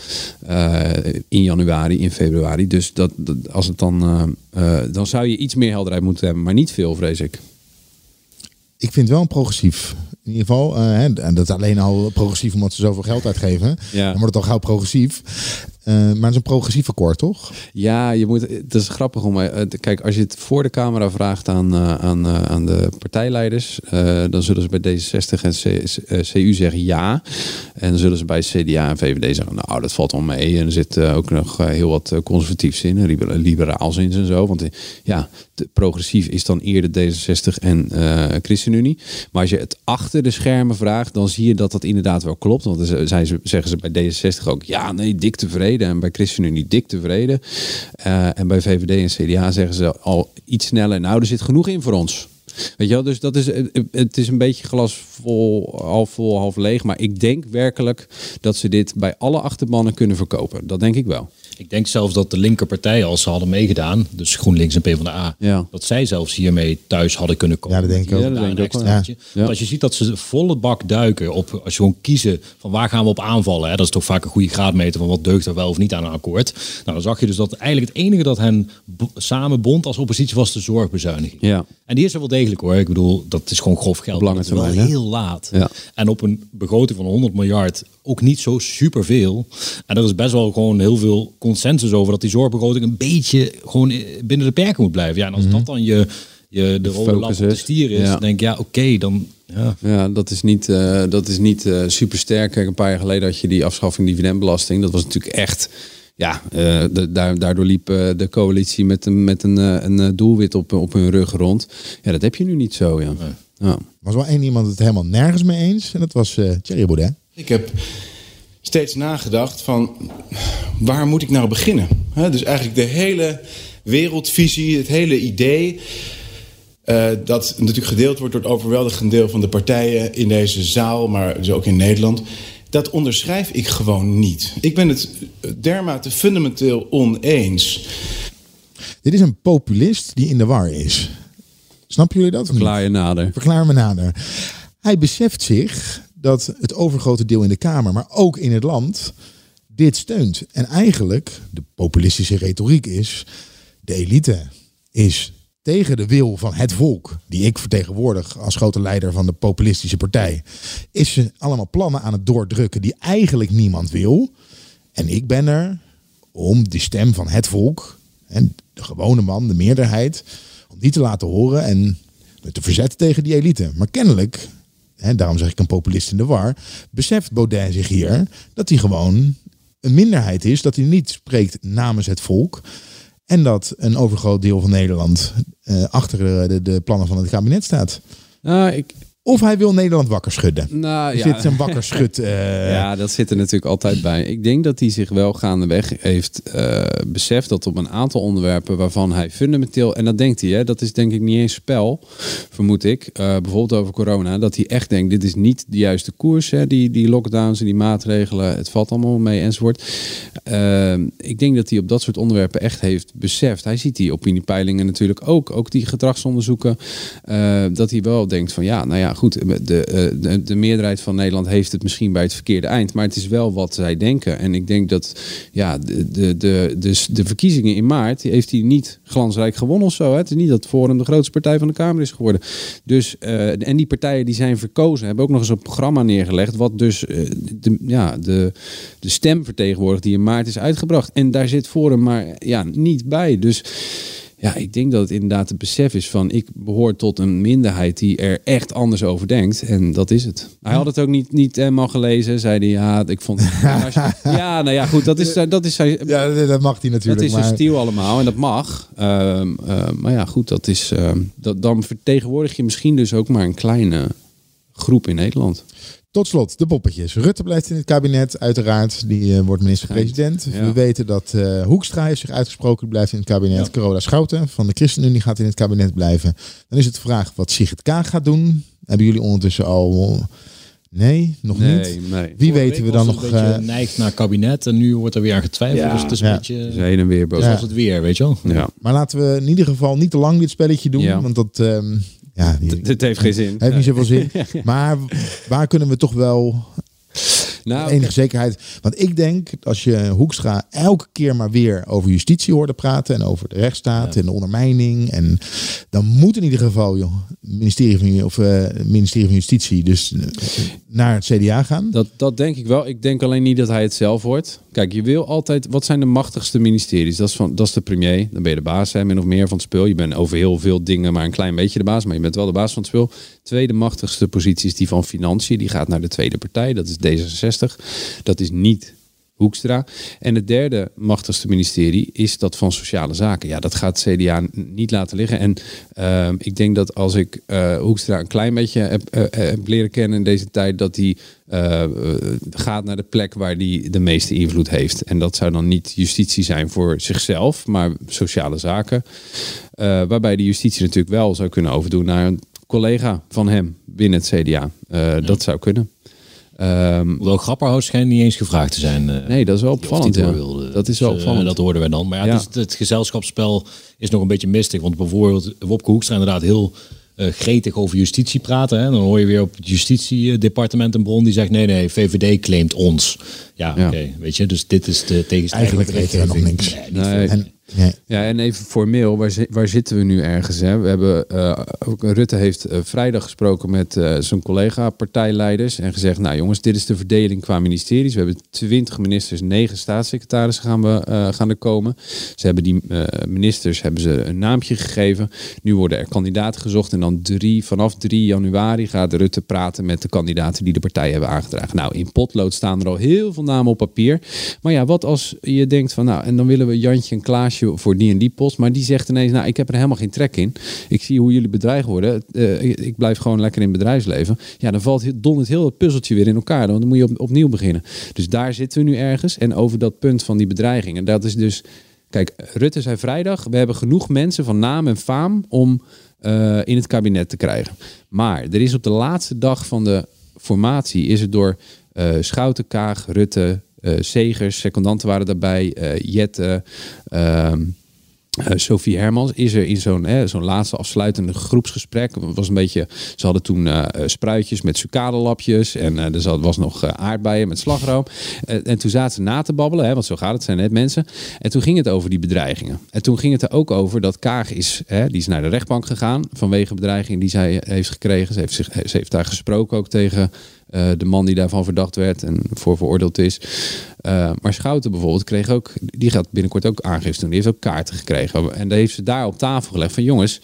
eh, in januari, in februari. Dus dat, dat- als het dan, dan zou je iets meer helderheid moeten hebben, maar niet veel, vrees ik. Ik vind wel een progressief. In ieder geval, eh, hè, en dat alleen al progressief omdat ze zoveel geld uitgeven. Ja. Dan wordt het al gauw progressief. Eh, maar het is een progressief akkoord, toch? Ja, je moet, het is grappig om. eh, Kijk, als je het voor de camera vraagt aan, eh, aan, aan de partijleiders, dan zullen ze bij D66 en CU zeggen ja. En dan zullen ze bij CDA en VVD zeggen, nou, dat valt wel mee. En er zit ook nog heel wat conservatiefs in, liber- liberaals in en zo. Want ja, progressief is dan eerder D66 en eh, ChristenUnie. Maar als je het achter de schermen vraagt, dan zie je dat dat inderdaad wel klopt. Want dan zijn ze, zeggen ze bij D66 ook, ja, nee, dik tevreden. En bij ChristenUnie dik tevreden. Eh, en bij VVD en CDA zeggen ze al iets sneller, nou, er zit genoeg in voor ons. Weet je wel, dus dat is, het is een beetje glas vol, half vol, half leeg. Maar ik denk werkelijk dat ze dit bij alle achterbannen kunnen verkopen. Dat denk ik wel. Ik denk zelfs dat de linkerpartijen, als ze hadden meegedaan, dus GroenLinks en PvdA, Ja. dat zij zelfs hiermee thuis hadden kunnen komen. Ja, dat denk ik ook. Ja, dat denk een ik ook. Ja. Want als je ziet dat ze volle bak duiken op, als je gewoon kiezen van waar gaan we op aanvallen, hè, dat is toch vaak een goede graadmeter van wat deugt er wel of niet aan een akkoord. Nou, dan zag je dus dat eigenlijk het enige dat hen b- samenbond als oppositie was de zorgbezuiniging. Ja. En die is er wel degelijk hoor. Ik bedoel, dat is gewoon grof geld. Op wel hè? heel laat. Ja. En op een begroting van 100 miljard ook niet zo superveel. En er is best wel gewoon heel veel consensus over dat die zorgbegroting een beetje gewoon binnen de perken moet blijven. Ja, en als dat dan je, je de rode focus de is. stier is, Ja. denk ik ja, oké, dan ja. Ja, dat is niet, eh, dat is niet eh, super sterk. Kijk, een paar jaar geleden had je die afschaffing dividendbelasting. Dat was natuurlijk echt. Ja, eh, de- daar, daardoor liep eh, de coalitie met een, met een, eh, een doelwit op, op hun rug rond. Ja, dat heb je nu niet zo. Ja. Ja. Er was wel één iemand het helemaal nergens mee eens. En dat was eh Thierry Baudet. Ik heb steeds nagedacht van waar moet ik nou beginnen? Hè, dus eigenlijk de hele wereldvisie, het hele idee... eh, dat natuurlijk gedeeld wordt door het overweldigende deel van de partijen in deze zaal, maar dus ook in Nederland. Dat onderschrijf ik gewoon niet. Ik ben het dermate fundamenteel oneens. Dit is een populist die in de war is. Snappen jullie dat? of niet? Klaar je nader. Verklaar me nader. Hij beseft zich dat het overgrote deel in de Kamer, maar ook in het land, dit steunt. En eigenlijk, de populistische retoriek is, de elite is tegen de wil van het volk, die ik vertegenwoordig als grote leider van de populistische partij, is ze allemaal plannen aan het doordrukken die eigenlijk niemand wil. En ik ben er om die stem van het volk, en de gewone man, de meerderheid, om die te laten horen en te verzetten tegen die elite. Maar kennelijk, hè, daarom zeg ik een populist in de war, beseft Baudet zich hier dat hij gewoon een minderheid is, dat hij niet spreekt namens het volk. En dat een overgroot deel van Nederland eh, achter de, de, de plannen van het kabinet staat. Nou, ik, Of hij wil Nederland wakker schudden. nou, ja. zit een wakker schud. eh, Ja, dat zit er natuurlijk altijd bij. Ik denk dat hij zich wel gaandeweg heeft eh, beseft dat op een aantal onderwerpen waarvan hij fundamenteel, en dat denkt hij, hè, dat is denk ik niet eens spel, vermoed ik, eh, bijvoorbeeld over corona, dat hij echt denkt, dit is niet de juiste koers, hè, die, die lockdowns en die maatregelen, het valt allemaal mee enzovoort. Ik denk dat hij op dat soort onderwerpen echt heeft beseft. Hij ziet die opiniepeilingen natuurlijk ook, ook die gedragsonderzoeken, dat hij wel denkt van ja, nou ja, goed, de, eh, de, de meerderheid van Nederland heeft het misschien bij het verkeerde eind, maar het is wel wat zij denken. En ik denk dat ja, de, de, de, de, de verkiezingen in maart heeft hij niet glansrijk gewonnen of zo. Hè? Het is niet dat Forum de grootste partij van de Kamer is geworden. Dus, eh, en die partijen die zijn verkozen hebben ook nog eens een programma neergelegd, wat dus eh, de, ja, de, de stem vertegenwoordigt die in maart is uitgebracht. En daar zit Forum maar ja, niet bij. Dus Ja, ik denk dat het inderdaad het besef is van ik behoor tot een minderheid die er echt anders over denkt. En dat is het. Hij had het ook niet, niet helemaal gelezen. Zei hij, ja, ik vond het. ja, nou ja, goed, dat is, dat is zijn. Ja, dat mag hij natuurlijk. Dat is maar... een stil allemaal en dat mag. Ehm, ehm, maar ja, goed, dat is. ehm, dat, dan vertegenwoordig je misschien dus ook maar een kleine groep in Nederland. Tot slot, de poppetjes. Rutte blijft in het kabinet, uiteraard. Die eh, wordt minister-president. Ja. We weten dat eh, Hoekstra heeft zich uitgesproken, die blijft in het kabinet. Ja. Carola Schouten van de ChristenUnie gaat in het kabinet blijven. Dan is het de vraag wat Sigrid Kaag gaat doen. Hebben jullie ondertussen al... Nee, nog niet. Nee. Wie Vorige weten we dan nog... beetje eh, neigt naar kabinet en nu wordt er weer aan getwijfeld. Ja. dus het is Ja. een beetje Dus heen en weer boos. zoals het weer, weet je wel. Ja. maar laten we in ieder geval niet te lang dit spelletje doen. Ja. Want dat... ehm, ja, die, Dit heeft geen zin. heeft niet zoveel zin. Maar waar kunnen we toch wel Nou, enige zekerheid. Want ik denk, als je Hoekstra elke keer maar weer over justitie hoorde praten en over de rechtsstaat en de ondermijning. En dan moet in ieder geval, joh, ministerie van, of, eh, ministerie van Justitie dus eh, naar het CDA gaan. Dat, dat denk ik wel. Ik denk alleen niet dat hij het zelf wordt. Kijk, je wil altijd... Wat zijn de machtigste ministeries? Dat is, van, dat is de premier. Dan ben je de baas, hè, min of meer van het spul. Je bent over heel veel dingen maar een klein beetje de baas. Maar je bent wel de baas van het spul. Tweede machtigste positie is die van Financiën. Die gaat naar de tweede partij. Dat is D66. Dat is niet Hoekstra. En het derde machtigste ministerie is dat van Sociale Zaken. Ja, dat gaat het CDA niet laten liggen. En ehm, ik denk dat als ik eh, Hoekstra een klein beetje heb, eh, heb leren kennen in deze tijd, dat hij eh, eh, gaat naar de plek waar hij de meeste invloed heeft. En dat zou dan niet justitie zijn voor zichzelf, maar sociale zaken. Eh, waarbij de justitie natuurlijk wel zou kunnen overdoen naar een collega van hem binnen het CDA. Eh, Dat zou kunnen. Ehm, Hoewel Grapperhaus schijnt niet eens gevraagd te zijn. eh, nee, dat is wel opvallend. Ja. wilde. Dat is Dus, wel eh, opvallend. dat hoorden wij dan. Maar ja, Ja. Het, is, het gezelschapsspel is nog een beetje mistig. Want bijvoorbeeld Wopke Hoekstra inderdaad heel eh, gretig over justitie praten. Hè. Dan hoor je weer op het justitiedepartement een bron die zegt... nee, nee, VVD claimt ons. Ja, Ja. oké. weet je, dus dit is de tegenstelling. Eigenlijk weten we nog niks. Nee. En, Ja, en even formeel, waar, waar zitten we nu ergens? Hè? We hebben, ook Rutte heeft eh, vrijdag gesproken met eh, zijn collega-partijleiders en gezegd, nou jongens, dit is de verdeling qua ministeries. We hebben 20 ministers, 9 staatssecretarissen gaan, we, gaan er komen. Ze hebben die ministers hebben ze een naampje gegeven. Nu worden er kandidaten gezocht en dan drie, vanaf 3 januari gaat Rutte praten met de kandidaten die de partij hebben aangedragen. Nou, in potlood staan er al heel veel namen op papier. Maar ja, wat als je denkt van, nou, en dan willen we Jantje en Klaasje voor die en die post. Maar die zegt ineens, nou, ik heb er helemaal geen trek in. Ik zie hoe jullie bedreigd worden. Eh, ik, blijf gewoon lekker in het bedrijfsleven. Ja, dan valt dondert heel het puzzeltje weer in elkaar. Dan moet je op, opnieuw beginnen. Dus daar zitten we nu ergens. En over dat punt van die bedreiging. En dat is dus, kijk, Rutte zei vrijdag, we hebben genoeg mensen van naam en faam om eh, in het kabinet te krijgen. Maar er is op de laatste dag van de formatie, is het door eh Schouten, Kaag, Rutte, eh Segers, secondanten waren daarbij, eh Jette, eh, Sophie Hermans is er in zo'n zo'n laatste afsluitende groepsgesprek. Was een beetje, ze hadden toen eh, eh, spruitjes met sucadelapjes en eh, er was nog eh, aardbeien met slagroom. Eh, en toen zaten ze na te babbelen, hè, want zo gaat het, zijn net mensen. En toen ging het over die bedreigingen. En toen ging het er ook over dat Kaag is, die is naar de rechtbank gegaan vanwege bedreiging die zij heeft gekregen. Ze heeft, zich, ze heeft daar gesproken ook tegen eh, de man die daarvan verdacht werd en voor veroordeeld is. Eh, maar Schouten bijvoorbeeld kreeg ook, die gaat binnenkort ook aangifte doen. Die heeft ook kaarten gekregen. En daar heeft ze daar op tafel gelegd van jongens,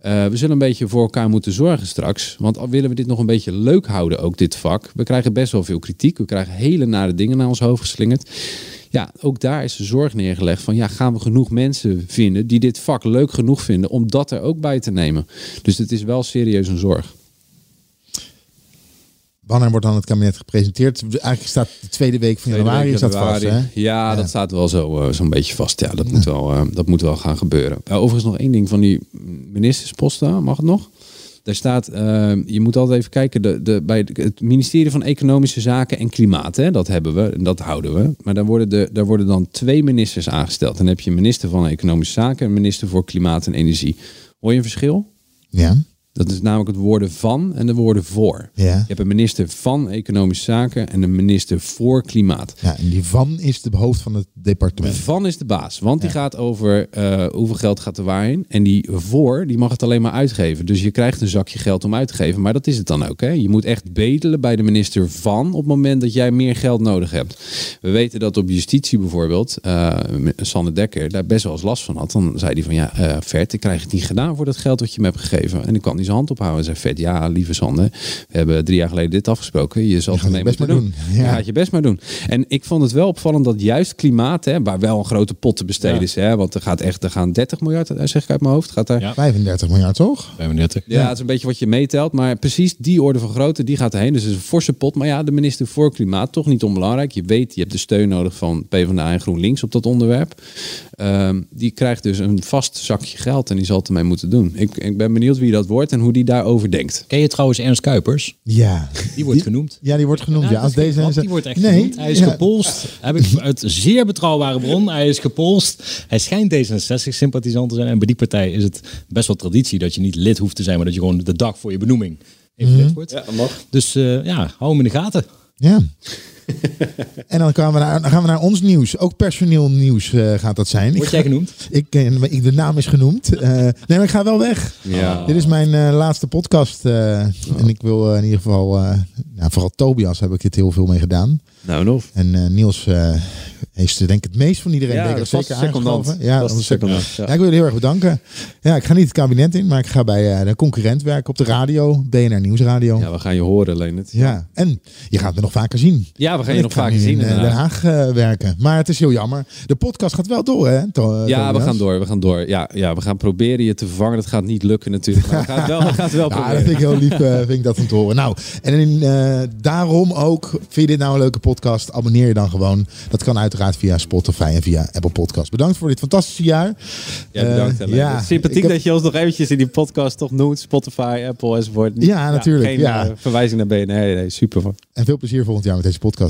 eh, we zullen een beetje voor elkaar moeten zorgen straks. Want al willen we dit nog een beetje leuk houden, ook dit vak. We krijgen best wel veel kritiek. We krijgen hele nare dingen naar ons hoofd geslingerd. Ja, ook daar is de zorg neergelegd van ja, gaan we genoeg mensen vinden die dit vak leuk genoeg vinden om dat er ook bij te nemen. Dus het is wel serieus een zorg. Wanneer wordt dan het kabinet gepresenteerd? Eigenlijk staat de tweede week van januari week is dat vast, hè? Ja, dat staat wel zo, eh, zo'n beetje vast. Ja, dat, Moet wel, eh, dat moet wel gaan gebeuren. Uh, overigens nog één ding van die ministersposten. Mag het nog? Daar staat, eh, je moet altijd even kijken, de, de, bij het ministerie van Economische Zaken en Klimaat, hè, dat hebben we en dat houden we. Maar daar worden, de, daar worden dan twee ministers aangesteld. Dan heb je minister van Economische Zaken en minister voor Klimaat en Energie. Hoor je een verschil? Ja. Dat is namelijk het woorden van en de woorden voor. Ja. Je hebt een minister van Economische Zaken en een minister voor Klimaat. Ja, en die van is de hoofd van het departement. Van is de baas, want die gaat over eh, hoeveel geld gaat er waarheen. En die voor, die mag het alleen maar uitgeven. Dus je krijgt een zakje geld om uit te geven, maar dat is het dan ook. Hè? Je moet echt bedelen bij de minister van op het moment dat jij meer geld nodig hebt. We weten dat op justitie bijvoorbeeld, eh Sanne Dekker daar best wel eens last van had. Dan zei hij van ja, eh Vert, ik krijg het niet gedaan voor dat geld wat je me hebt gegeven. En ik kan niet zijn hand ophouden. En zei Vert, ja, lieve Sanne, we hebben drie jaar geleden dit afgesproken. Je zal Je het best maar doen. doen. Je Ja. gaat je best maar doen. En ik vond het wel opvallend dat juist klimaat, hè, waar wel een grote pot te besteden Ja. is. Hè, want er gaat echt, er gaan 30 miljard, eh, zeg ik uit mijn hoofd. Gaat daar, ja. Ja. 35 miljard, toch? 35. het is een beetje wat je meetelt. Maar precies die orde van grootte, die gaat erheen. Dus het is een forse pot. Maar ja, de minister voor Klimaat, toch niet onbelangrijk. Je weet, je hebt de steun nodig van PvdA en GroenLinks op dat onderwerp. Ehm, die krijgt dus een vast zakje geld en die zal het ermee moeten doen. Ik, ik ben benieuwd wie dat wordt en hoe die daarover denkt. Ken je trouwens Ernst Kuipers? Ja. Die wordt genoemd. Ja, die wordt genoemd. Ja, als deze grap, die wordt echt nee, genoemd. Hij is ja. gepolst. Heb ik uit zeer betrouwbare bron. Hij is gepolst. Hij schijnt D66-sympathisant te zijn. En bij die partij is het best wel traditie dat je niet lid hoeft te zijn, maar dat je gewoon de dag voor je benoeming even Mhm. lid wordt. Ja, mag. Dus eh, ja, hou hem in de gaten. Ja. En dan gaan we, naar, dan gaan we naar ons nieuws. Ook personeel nieuws eh, gaat dat zijn. Word Ik jij genoemd? Ik, eh, ik, de naam is genoemd. Eh, nee, maar ik ga wel weg. Ja. Dit is mijn eh, laatste podcast. eh, En ik wil in ieder geval... eh, nou, vooral Tobias heb ik dit heel veel mee gedaan. Nou, nog. En eh, Niels eh, heeft denk ik het meest van iedereen Ja, denk ik, zeker secondant. Ja, Dat secondant, ja. ja. ik wil je heel erg bedanken. Ja, ik ga niet het kabinet in, maar ik ga bij eh, de concurrent werken op de radio. BNR Nieuwsradio. Ja. Ja, we gaan je horen, Leonard. en je gaat me nog vaker zien. Ja, we gaan je nog nu zien. in eh. Den Haag eh, werken. Maar het is heel jammer. De podcast gaat wel door, hè? To- Ja, we gaan door. We gaan door. Ja, ja, we gaan proberen je te vervangen. Dat gaat niet lukken natuurlijk. Maar we gaan het wel, we gaan het wel Ja, proberen. dat vind ik heel lief, eh, vind ik dat om te horen. Nou, en in, eh, daarom ook, vind je dit nou een leuke podcast? Abonneer je dan gewoon. Dat kan uiteraard via Spotify en via Apple Podcast. Bedankt voor dit fantastische jaar. Ja, bedankt. Eh, Helene. ja, Sympathiek heb- dat je ons nog eventjes in die podcast toch noemt. Spotify, Apple enzovoort. Ja, natuurlijk, Geen ja. eh, verwijzing naar BNR. Nee, nee, super. En veel plezier volgend jaar met deze podcast,